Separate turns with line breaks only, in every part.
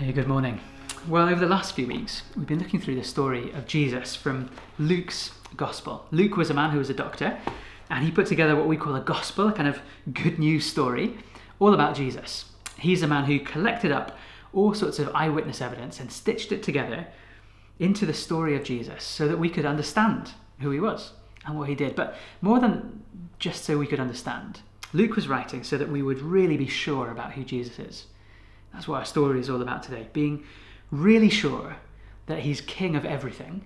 Hey, good morning. Well, over the last few weeks, we've been looking through the story of Jesus from Luke's Gospel. Luke was a man who was a doctor, and he put together what we call a gospel, a kind of good news story, all about Jesus. He's a man who collected up all sorts of eyewitness evidence and stitched it together into the story of Jesus so that we could understand who he was and what he did. But more than just so we could understand, Luke was writing so that we would really be sure about who Jesus is. That's what our story is all about today being really sure that he's king of everything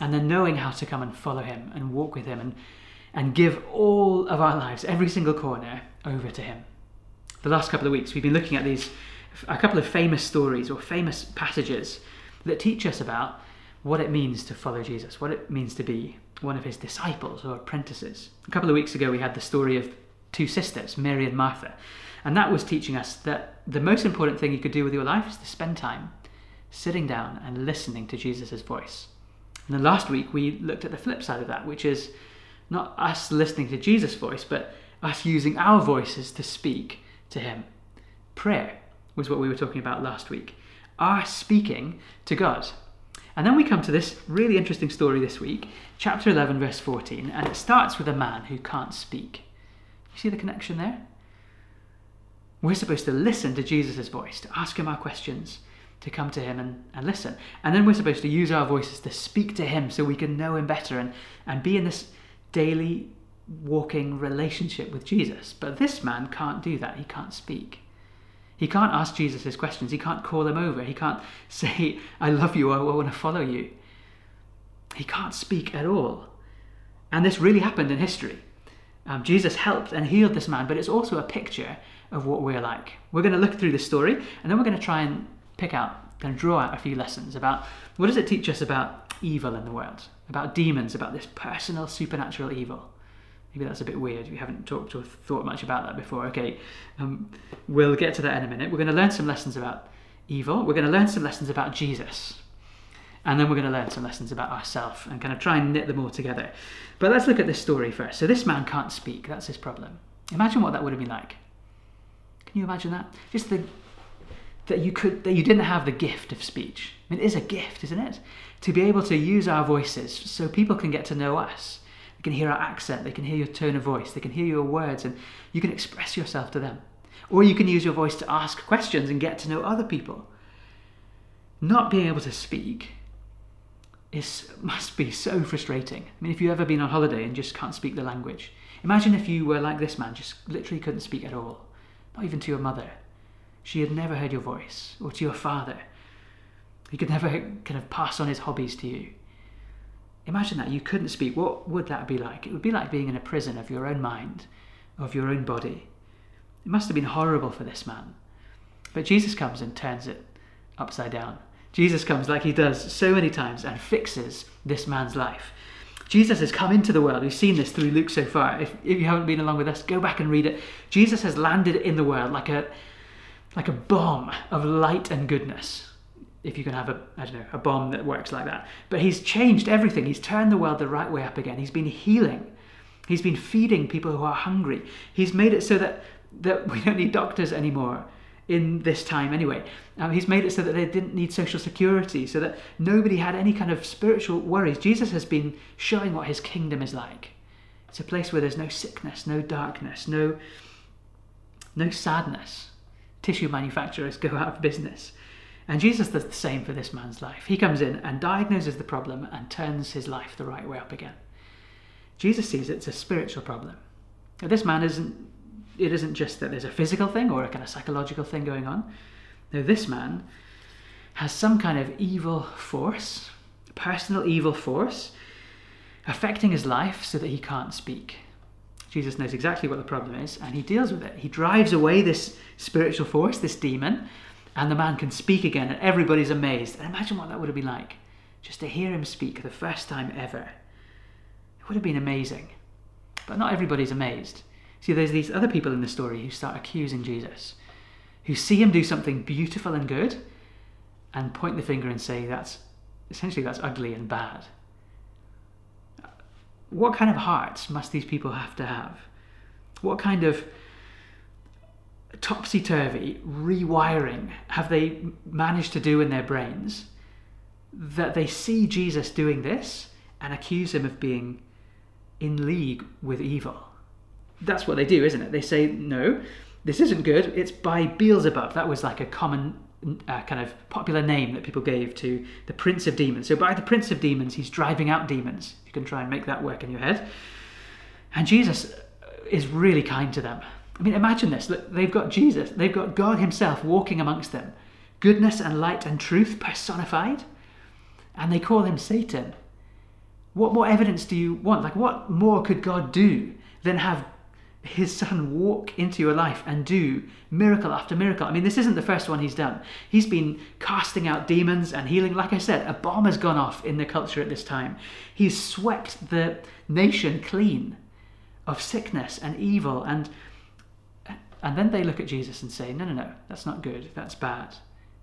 and then knowing how to come and follow him and walk with him and, and give all of our lives, every single corner, over to him. The last couple of weeks, we've been looking at these a couple of famous stories or famous passages that teach us about what it means to follow Jesus, what it means to be one of his disciples or apprentices. A couple of weeks ago, we had the story of two sisters, Mary and Martha, and that was teaching us that the most important thing you could do with your life is to spend time sitting down and listening to Jesus' voice. And then last week, we looked at the flip side of that, which is not us listening to Jesus' voice, but us using our voices to speak to him. Prayer was what we were talking about last week. Our speaking to God. And then we come to this really interesting story this week, chapter 11, verse 14, and it starts with a man who can't speak. You see the connection there? We're supposed to listen to Jesus' voice, to ask him our questions, to come to him and, and listen. And then we're supposed to use our voices to speak to him so we can know him better and, and be in this daily walking relationship with Jesus. But this man can't do that. He can't speak. He can't ask Jesus his questions. He can't call him over. He can't say, I love you, I want to follow you. He can't speak at all. And this really happened in history. Um, Jesus helped and healed this man, but it's also a picture of what we're like. We're going to look through the story and then we're going to try and pick out and draw out a few lessons about what does it teach us about evil in the world, about demons, about this personal supernatural evil. Maybe that's a bit weird. We haven't talked or thought much about that before. Okay, um, we'll get to that in a minute. We're going to learn some lessons about evil. We're going to learn some lessons about Jesus. And then we're going to learn some lessons about ourselves and kind of try and knit them all together. But let's look at this story first. So, this man can't speak. That's his problem. Imagine what that would have been like. Can you imagine that? Just the that you could that you didn't have the gift of speech. I mean, it is a gift, isn't it? To be able to use our voices so people can get to know us they can hear our accent, they can hear your tone of voice, they can hear your words, and you can express yourself to them. Or you can use your voice to ask questions and get to know other people. Not being able to speak is, must be so frustrating. I mean, if you've ever been on holiday and just can't speak the language, imagine if you were like this man, just literally couldn't speak at all, not even to your mother. She had never heard your voice, or to your father. He could never kind of pass on his hobbies to you. Imagine that you couldn't speak. What would that be like? It would be like being in a prison of your own mind, of your own body. It must have been horrible for this man. But Jesus comes and turns it upside down. Jesus comes like he does so many times and fixes this man's life. Jesus has come into the world. We've seen this through Luke so far. If, if you haven't been along with us, go back and read it. Jesus has landed in the world like a, like a bomb of light and goodness if you can have a I don't know a bomb that works like that. But he's changed everything. He's turned the world the right way up again. He's been healing. He's been feeding people who are hungry. He's made it so that that we don't need doctors anymore in this time anyway. Um, he's made it so that they didn't need social security, so that nobody had any kind of spiritual worries. Jesus has been showing what his kingdom is like. It's a place where there's no sickness, no darkness, no no sadness. Tissue manufacturers go out of business. And Jesus does the same for this man's life. He comes in and diagnoses the problem and turns his life the right way up again. Jesus sees it's a spiritual problem. Now, this man isn't, it isn't just that there's a physical thing or a kind of psychological thing going on. No, this man has some kind of evil force, personal evil force, affecting his life so that he can't speak. Jesus knows exactly what the problem is and he deals with it. He drives away this spiritual force, this demon, and the man can speak again, and everybody's amazed. And imagine what that would have been like just to hear him speak the first time ever. It would have been amazing. But not everybody's amazed. See, there's these other people in the story who start accusing Jesus, who see him do something beautiful and good, and point the finger and say that's essentially that's ugly and bad. What kind of hearts must these people have to have? What kind of topsy turvy rewiring have they managed to do in their brains that they see Jesus doing this and accuse him of being in league with evil? That's what they do, isn't it? They say, no, this isn't good. It's by Beelzebub. That was like a common uh, kind of popular name that people gave to the prince of demons. So by the prince of demons, he's driving out demons. You can try and make that work in your head. And Jesus is really kind to them. I mean, imagine this. Look, they've got Jesus, they've got God Himself walking amongst them, goodness and light and truth personified, and they call Him Satan. What more evidence do you want? Like, what more could God do than have his son walk into your life and do miracle after miracle. I mean, this isn't the first one he's done. He's been casting out demons and healing. Like I said, a bomb has gone off in the culture at this time. He's swept the nation clean of sickness and evil. And, and then they look at Jesus and say, no, no, no, that's not good. That's bad.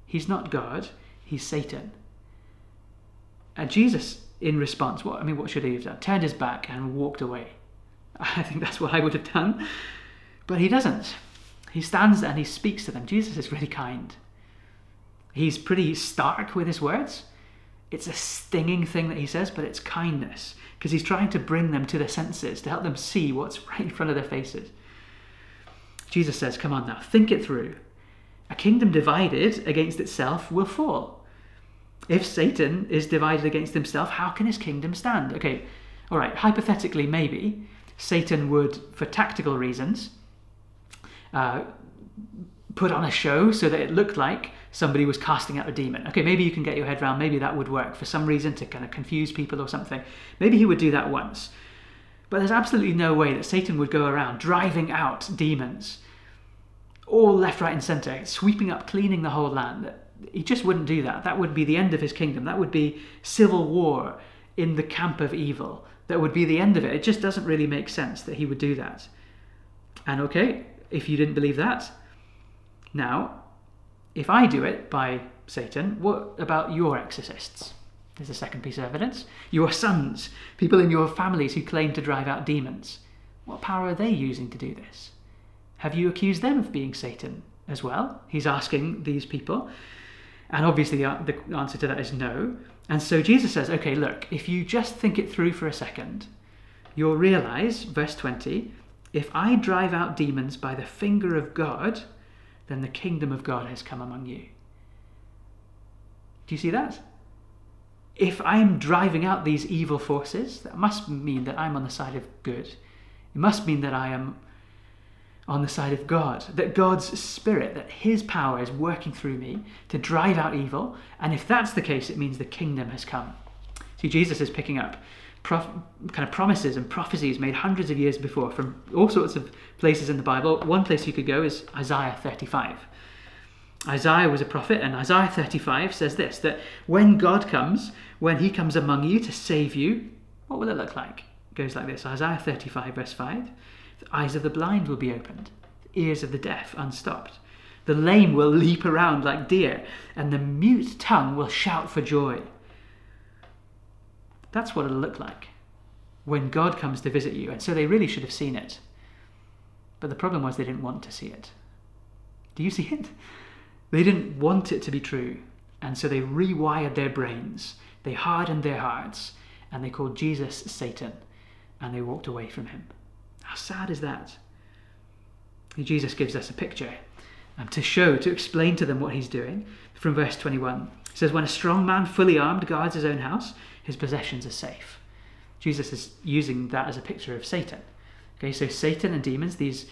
He's not God. He's Satan. And Jesus, in response, what I mean, what should he have done? Turned his back and walked away. I think that's what I would have done. But he doesn't. He stands and he speaks to them. Jesus is really kind. He's pretty stark with his words. It's a stinging thing that he says, but it's kindness because he's trying to bring them to their senses, to help them see what's right in front of their faces. Jesus says, Come on now, think it through. A kingdom divided against itself will fall. If Satan is divided against himself, how can his kingdom stand? Okay, all right, hypothetically, maybe Satan would, for tactical reasons, uh, put on a show so that it looked like somebody was casting out a demon. Okay, maybe you can get your head around, maybe that would work for some reason to kind of confuse people or something. Maybe he would do that once. But there's absolutely no way that Satan would go around driving out demons, all left, right, and centre, sweeping up, cleaning the whole land. He just wouldn't do that. That would be the end of his kingdom. That would be civil war in the camp of evil that would be the end of it. It just doesn't really make sense that he would do that. And okay, if you didn't believe that, now, if I do it by Satan, what about your exorcists? There's a second piece of evidence. Your sons, people in your families who claim to drive out demons. What power are they using to do this? Have you accused them of being Satan as well? He's asking these people. And obviously, the answer to that is no. And so Jesus says, okay, look, if you just think it through for a second, you'll realize, verse 20, if I drive out demons by the finger of God, then the kingdom of God has come among you. Do you see that? If I'm driving out these evil forces, that must mean that I'm on the side of good. It must mean that I am on the side of God, that God's Spirit, that His power is working through me to drive out evil. And if that's the case, it means the kingdom has come. See, Jesus is picking up prof- kind of promises and prophecies made hundreds of years before from all sorts of places in the Bible. One place you could go is Isaiah 35. Isaiah was a prophet, and Isaiah 35 says this that when God comes, when He comes among you to save you, what will it look like? It goes like this Isaiah 35, verse 5. The eyes of the blind will be opened, the ears of the deaf unstopped. The lame will leap around like deer, and the mute tongue will shout for joy. That's what it'll look like when God comes to visit you. And so they really should have seen it. But the problem was they didn't want to see it. Do you see it? They didn't want it to be true. And so they rewired their brains, they hardened their hearts, and they called Jesus Satan, and they walked away from him. How sad is that? Jesus gives us a picture um, to show, to explain to them what he's doing. From verse 21, it says, When a strong man, fully armed, guards his own house, his possessions are safe. Jesus is using that as a picture of Satan. Okay, so Satan and demons, these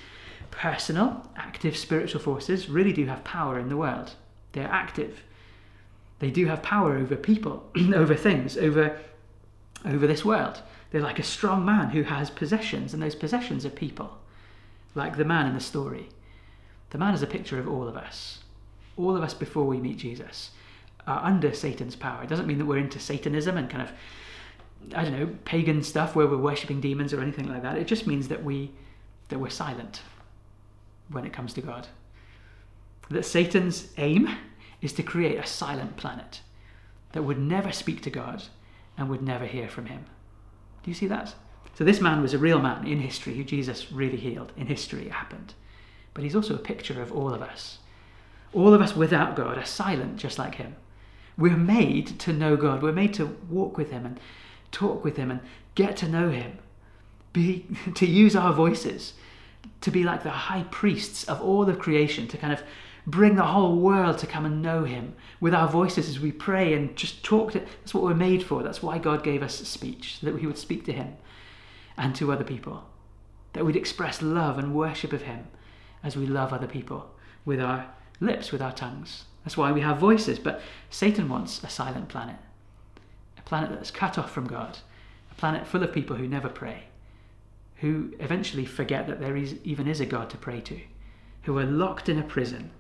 personal, active spiritual forces, really do have power in the world. They're active. They do have power over people, over things, over, over this world. They're like a strong man who has possessions, and those possessions are people, like the man in the story. The man is a picture of all of us. All of us before we meet Jesus are under Satan's power. It doesn't mean that we're into Satanism and kind of, I don't know, pagan stuff where we're worshipping demons or anything like that. It just means that we that we're silent when it comes to God. That Satan's aim is to create a silent planet that would never speak to God and would never hear from him. Do you see that? So this man was a real man in history who Jesus really healed. In history, it happened. but he's also a picture of all of us. All of us without God are silent just like him. We're made to know God. We're made to walk with him and talk with him and get to know him. Be, to use our voices to be like the high priests of all of creation, to kind of bring the whole world to come and know him with our voices as we pray and just talk to that's what we're made for. That's why god gave us speech so that we would speak to him and to other people. That we'd express love and worship of him as we love other people with our lips with our tongues. That's why we have voices. But satan wants a silent planet a planet that's cut off from god a planet full of people who never pray who eventually forget that there is, even is a god to pray to who are locked in a prison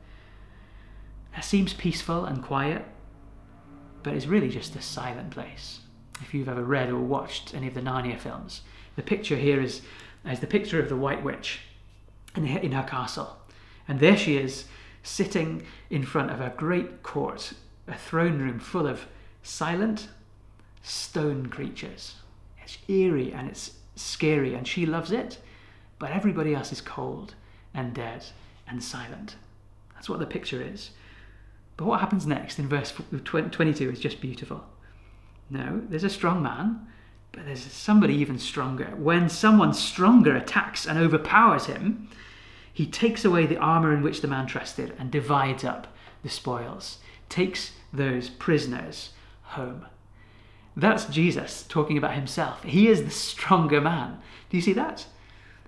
it seems peaceful and quiet, but it's really just a silent place. If you've ever read or watched any of the Narnia films, the picture here is, is the picture of the White Witch in, in her castle. And there she is, sitting in front of a great court, a throne room full of silent stone creatures. It's eerie and it's scary, and she loves it, but everybody else is cold and dead and silent. That's what the picture is. But what happens next in verse 22 is just beautiful. No, there's a strong man, but there's somebody even stronger. When someone stronger attacks and overpowers him, he takes away the armor in which the man trusted and divides up the spoils, takes those prisoners home. That's Jesus talking about himself. He is the stronger man. Do you see that?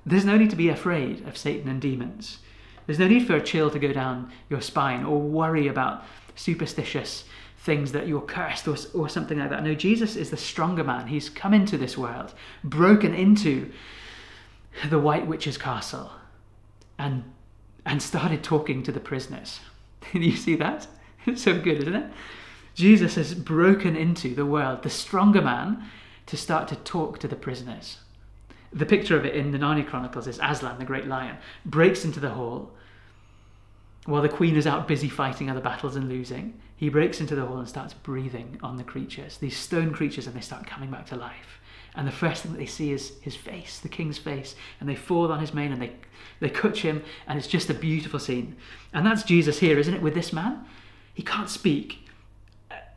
There's no need to be afraid of Satan and demons. There's no need for a chill to go down your spine or worry about superstitious things that you're cursed or, or something like that. No, Jesus is the stronger man. He's come into this world, broken into the White Witch's castle, and, and started talking to the prisoners. you see that? It's so good, isn't it? Jesus has broken into the world, the stronger man, to start to talk to the prisoners. The picture of it in the Narnia Chronicles is Aslan, the great lion, breaks into the hall while the queen is out busy fighting other battles and losing. He breaks into the hall and starts breathing on the creatures, these stone creatures, and they start coming back to life. And the first thing that they see is his face, the king's face, and they fall on his mane and they, they catch him, and it's just a beautiful scene. And that's Jesus here, isn't it, with this man? He can't speak,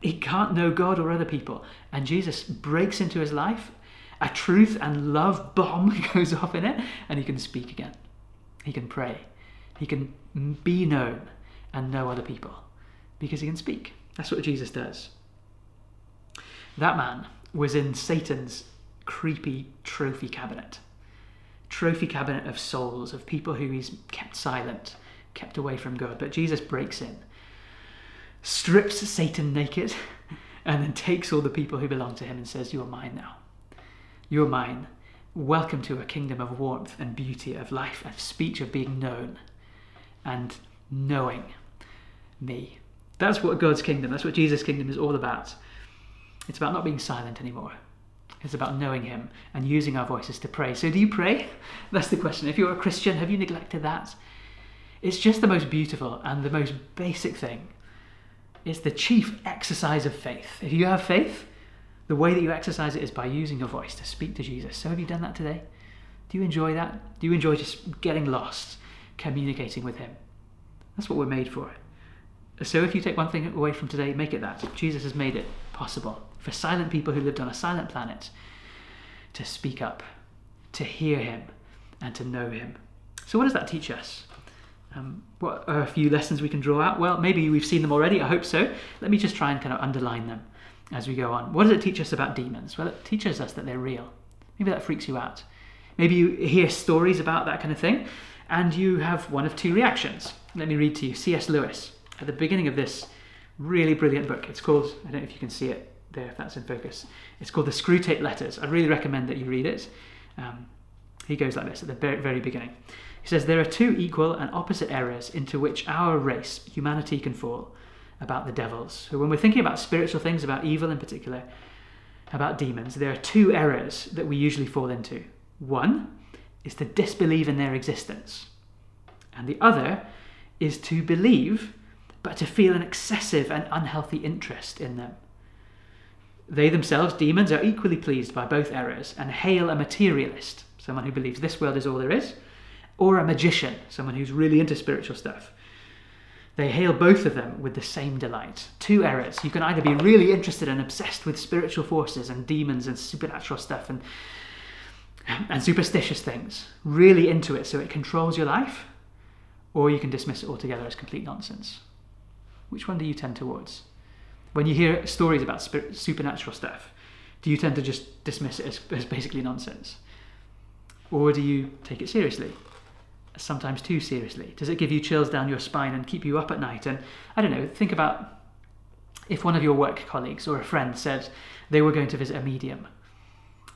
he can't know God or other people. And Jesus breaks into his life a truth and love bomb goes off in it, and he can speak again. He can pray. He can be known and know other people because he can speak. That's what Jesus does. That man was in Satan's creepy trophy cabinet. Trophy cabinet of souls, of people who he's kept silent, kept away from God. But Jesus breaks in, strips Satan naked, and then takes all the people who belong to him and says, You are mine now. You're mine. Welcome to a kingdom of warmth and beauty, of life, of speech, of being known and knowing me. That's what God's kingdom, that's what Jesus' kingdom is all about. It's about not being silent anymore. It's about knowing Him and using our voices to pray. So, do you pray? That's the question. If you're a Christian, have you neglected that? It's just the most beautiful and the most basic thing. It's the chief exercise of faith. If you have faith, the way that you exercise it is by using your voice to speak to Jesus. So, have you done that today? Do you enjoy that? Do you enjoy just getting lost, communicating with Him? That's what we're made for. So, if you take one thing away from today, make it that. Jesus has made it possible for silent people who lived on a silent planet to speak up, to hear Him, and to know Him. So, what does that teach us? Um, what are a few lessons we can draw out? Well, maybe we've seen them already, I hope so. Let me just try and kind of underline them as we go on. What does it teach us about demons? Well, it teaches us that they're real. Maybe that freaks you out. Maybe you hear stories about that kind of thing and you have one of two reactions. Let me read to you C.S. Lewis at the beginning of this really brilliant book. It's called, I don't know if you can see it there, if that's in focus. It's called The Screwtape Letters. I really recommend that you read it. Um, he goes like this at the very, beginning. He says, There are two equal and opposite errors into which our race, humanity, can fall about the devils. So when we're thinking about spiritual things, about evil in particular, about demons, there are two errors that we usually fall into. One is to disbelieve in their existence, and the other is to believe but to feel an excessive and unhealthy interest in them. They themselves, demons, are equally pleased by both errors and hail a materialist, someone who believes this world is all there is, or a magician, someone who's really into spiritual stuff. They hail both of them with the same delight. Two errors. You can either be really interested and obsessed with spiritual forces and demons and supernatural stuff and, and superstitious things, really into it so it controls your life, or you can dismiss it altogether as complete nonsense. Which one do you tend towards? When you hear stories about supernatural stuff, do you tend to just dismiss it as, as basically nonsense? Or do you take it seriously? Sometimes too seriously? Does it give you chills down your spine and keep you up at night? And I don't know, think about if one of your work colleagues or a friend said they were going to visit a medium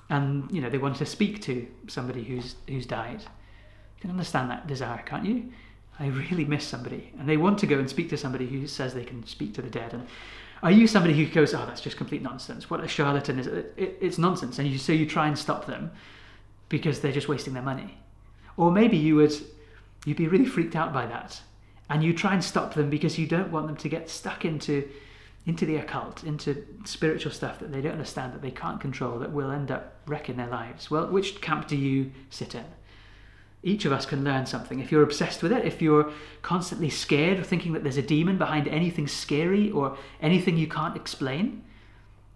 and you know they wanted to speak to somebody who's who's died. You can understand that desire, can't you? I really miss somebody, and they want to go and speak to somebody who says they can speak to the dead. And are you somebody who goes, "Oh, that's just complete nonsense. What a charlatan is! It, it, it's nonsense," and you, so you try and stop them because they're just wasting their money, or maybe you would you'd be really freaked out by that, and you try and stop them because you don't want them to get stuck into into the occult, into spiritual stuff that they don't understand, that they can't control, that will end up wrecking their lives. Well, which camp do you sit in? each of us can learn something. If you're obsessed with it, if you're constantly scared or thinking that there's a demon behind anything scary or anything you can't explain,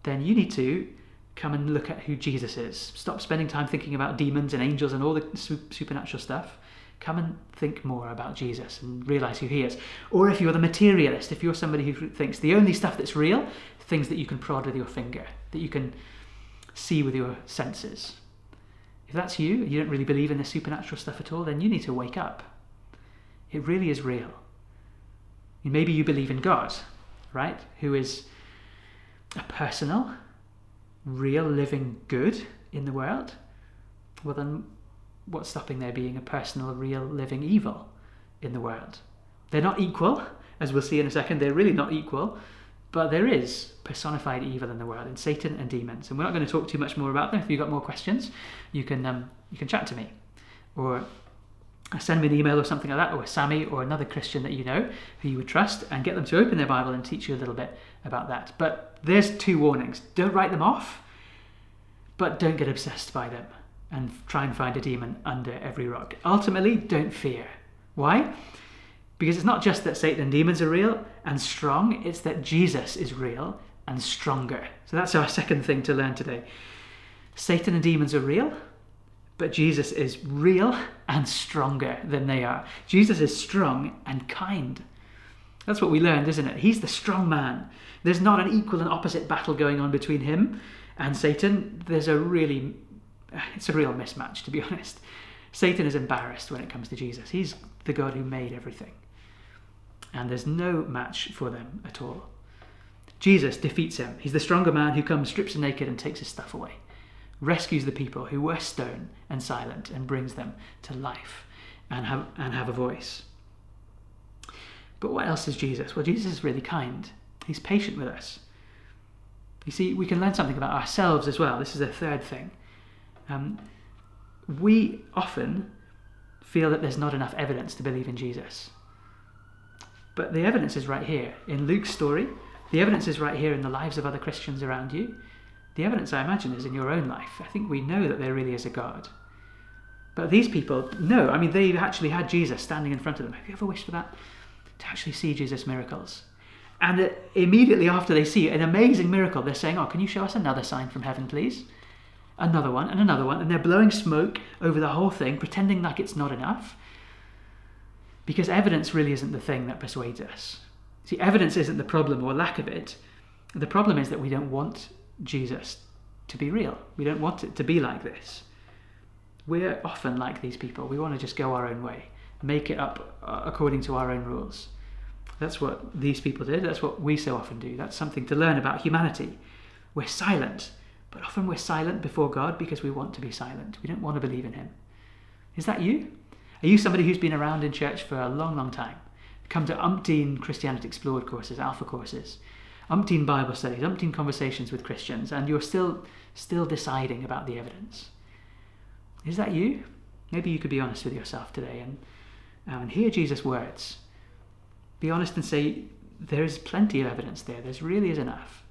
then you need to come and look at who Jesus is. Stop spending time thinking about demons and angels and all the supernatural stuff. Come and think more about Jesus and realize who he is. Or if you're the materialist, if you're somebody who thinks the only stuff that's real, things that you can prod with your finger, that you can see with your senses, if that's you, you don't really believe in the supernatural stuff at all, then you need to wake up. It really is real. Maybe you believe in God, right? Who is a personal, real, living good in the world. Well, then what's stopping there being a personal, real, living evil in the world? They're not equal, as we'll see in a second. They're really not equal. But there is personified evil in the world, in Satan and demons, and we're not going to talk too much more about them. If you've got more questions, you can um, you can chat to me, or send me an email or something like that, or Sammy or another Christian that you know who you would trust, and get them to open their Bible and teach you a little bit about that. But there's two warnings: don't write them off, but don't get obsessed by them and try and find a demon under every rock. Ultimately, don't fear. Why? Because it's not just that Satan and demons are real and strong, it's that Jesus is real and stronger. So that's our second thing to learn today. Satan and demons are real, but Jesus is real and stronger than they are. Jesus is strong and kind. That's what we learned, isn't it? He's the strong man. There's not an equal and opposite battle going on between him and Satan. There's a really, it's a real mismatch, to be honest. Satan is embarrassed when it comes to Jesus. He's the God who made everything and there's no match for them at all. Jesus defeats him. He's the stronger man who comes, strips him naked, and takes his stuff away, rescues the people who were stone and silent, and brings them to life and have, and have a voice. But what else is Jesus? Well, Jesus is really kind. He's patient with us. You see, we can learn something about ourselves as well. This is a third thing. Um, we often feel that there's not enough evidence to believe in Jesus. But the evidence is right here in Luke's story. The evidence is right here in the lives of other Christians around you. The evidence, I imagine, is in your own life. I think we know that there really is a God. But these people, no, I mean, they actually had Jesus standing in front of them. Have you ever wished for that? To actually see Jesus' miracles. And immediately after they see an amazing miracle, they're saying, Oh, can you show us another sign from heaven, please? Another one, and another one. And they're blowing smoke over the whole thing, pretending like it's not enough. Because evidence really isn't the thing that persuades us. See, evidence isn't the problem or lack of it. The problem is that we don't want Jesus to be real. We don't want it to be like this. We're often like these people. We want to just go our own way, make it up uh, according to our own rules. That's what these people did. That's what we so often do. That's something to learn about humanity. We're silent, but often we're silent before God because we want to be silent. We don't want to believe in Him. Is that you? Are you somebody who's been around in church for a long, long time? Come to umpteen Christianity Explored courses, alpha courses, umpteen Bible studies, umpteen conversations with Christians, and you're still still deciding about the evidence. Is that you? Maybe you could be honest with yourself today and, um, and hear Jesus' words. Be honest and say, there is plenty of evidence there. There really is enough.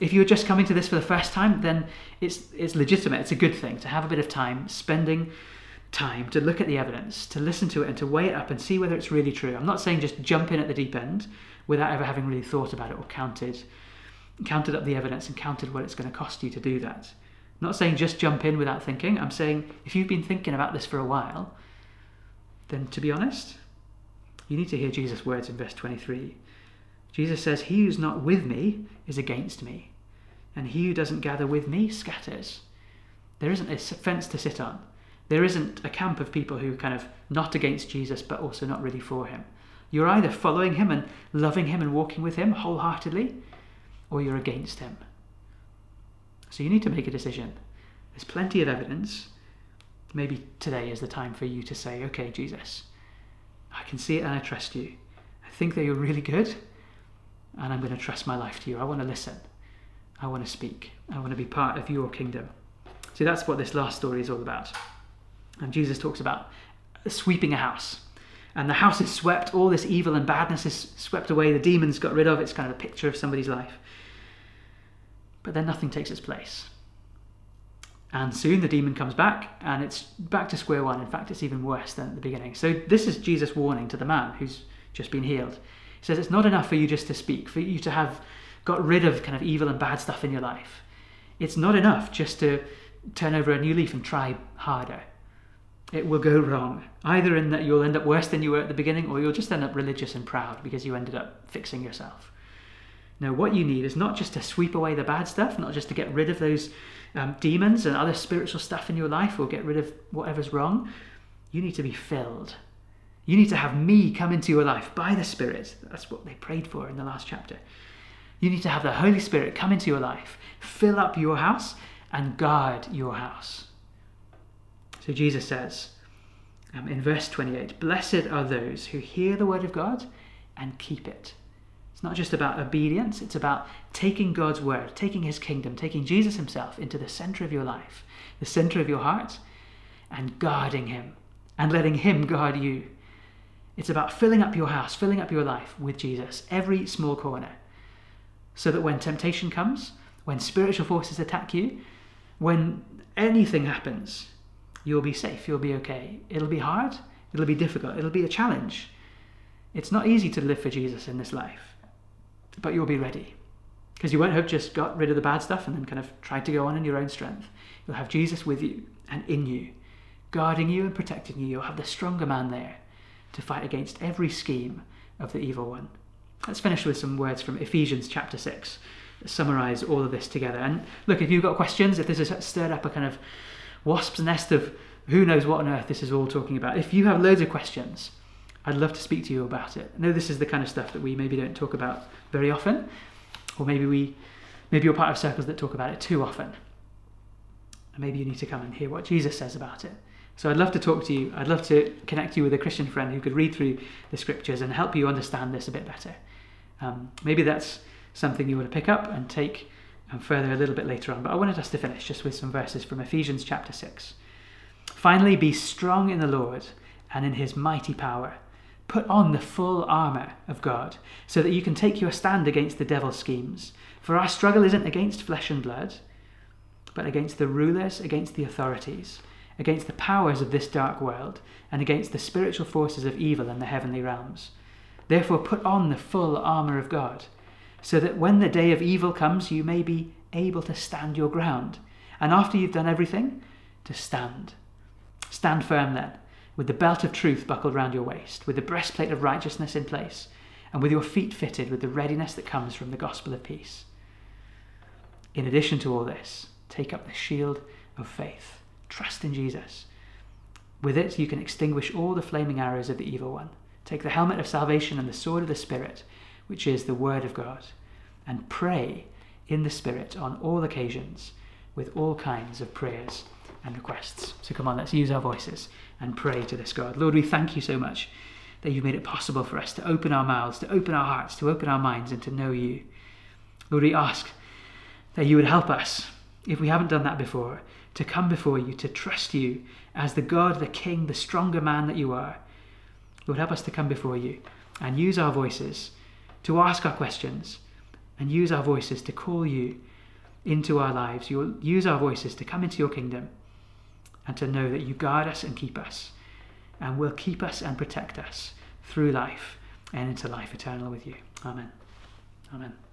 If you're just coming to this for the first time, then it's, it's legitimate. It's a good thing to have a bit of time spending time to look at the evidence, to listen to it, and to weigh it up and see whether it's really true. I'm not saying just jump in at the deep end without ever having really thought about it or counted, counted up the evidence and counted what it's going to cost you to do that. I'm not saying just jump in without thinking. I'm saying if you've been thinking about this for a while, then to be honest, you need to hear Jesus' words in verse 23. Jesus says, He who's not with me is against me, and he who doesn't gather with me scatters. There isn't a fence to sit on. There isn't a camp of people who are kind of not against Jesus but also not really for him. You're either following him and loving him and walking with him wholeheartedly, or you're against him. So you need to make a decision. There's plenty of evidence. Maybe today is the time for you to say, okay, Jesus, I can see it and I trust you. I think that you're really good, and I'm going to trust my life to you. I want to listen. I want to speak. I want to be part of your kingdom. See, that's what this last story is all about. And Jesus talks about sweeping a house. And the house is swept, all this evil and badness is swept away, the demons got rid of. It's kind of a picture of somebody's life. But then nothing takes its place. And soon the demon comes back, and it's back to square one. In fact, it's even worse than at the beginning. So, this is Jesus' warning to the man who's just been healed. He says, It's not enough for you just to speak, for you to have got rid of kind of evil and bad stuff in your life. It's not enough just to turn over a new leaf and try harder. It will go wrong, either in that you'll end up worse than you were at the beginning, or you'll just end up religious and proud because you ended up fixing yourself. Now, what you need is not just to sweep away the bad stuff, not just to get rid of those um, demons and other spiritual stuff in your life or get rid of whatever's wrong. You need to be filled. You need to have me come into your life by the Spirit. That's what they prayed for in the last chapter. You need to have the Holy Spirit come into your life, fill up your house, and guard your house. So Jesus says um, in verse 28 Blessed are those who hear the word of God and keep it. It's not just about obedience, it's about taking God's word, taking his kingdom, taking Jesus himself into the center of your life, the center of your heart, and guarding him and letting him guard you. It's about filling up your house, filling up your life with Jesus, every small corner, so that when temptation comes, when spiritual forces attack you, when anything happens, you'll be safe, you'll be okay. It'll be hard, it'll be difficult, it'll be a challenge. It's not easy to live for Jesus in this life but you'll be ready. Because you won't have just got rid of the bad stuff and then kind of tried to go on in your own strength. You'll have Jesus with you and in you, guarding you and protecting you. You'll have the stronger man there to fight against every scheme of the evil one. Let's finish with some words from Ephesians chapter 6 summarize all of this together. And look, if you've got questions, if this has stirred up a kind of wasp's nest of who knows what on earth this is all talking about, if you have loads of questions, I'd love to speak to you about it. I know this is the kind of stuff that we maybe don't talk about very often, or maybe we, maybe you're part of circles that talk about it too often. And maybe you need to come and hear what Jesus says about it. So I'd love to talk to you. I'd love to connect you with a Christian friend who could read through the scriptures and help you understand this a bit better. Um, maybe that's something you want to pick up and take um, further a little bit later on. But I wanted us to finish just with some verses from Ephesians chapter 6. Finally, be strong in the Lord and in his mighty power. Put on the full armour of God, so that you can take your stand against the devil's schemes. For our struggle isn't against flesh and blood, but against the rulers, against the authorities, against the powers of this dark world, and against the spiritual forces of evil in the heavenly realms. Therefore, put on the full armour of God, so that when the day of evil comes, you may be able to stand your ground. And after you've done everything, to stand. Stand firm then with the belt of truth buckled round your waist, with the breastplate of righteousness in place, and with your feet fitted with the readiness that comes from the gospel of peace. In addition to all this, take up the shield of faith. Trust in Jesus. With it, you can extinguish all the flaming arrows of the evil one. Take the helmet of salvation and the sword of the Spirit, which is the Word of God, and pray in the Spirit on all occasions with all kinds of prayers and requests. So come on, let's use our voices and pray to this God. Lord, we thank you so much that you've made it possible for us to open our mouths, to open our hearts, to open our minds, and to know you. Lord, we ask that you would help us, if we haven't done that before, to come before you, to trust you as the God, the King, the stronger man that you are. Lord, help us to come before you and use our voices to ask our questions and use our voices to call you into our lives. You'll use our voices to come into your kingdom and to know that you guard us and keep us and will keep us and protect us through life and into life eternal with you. Amen. Amen.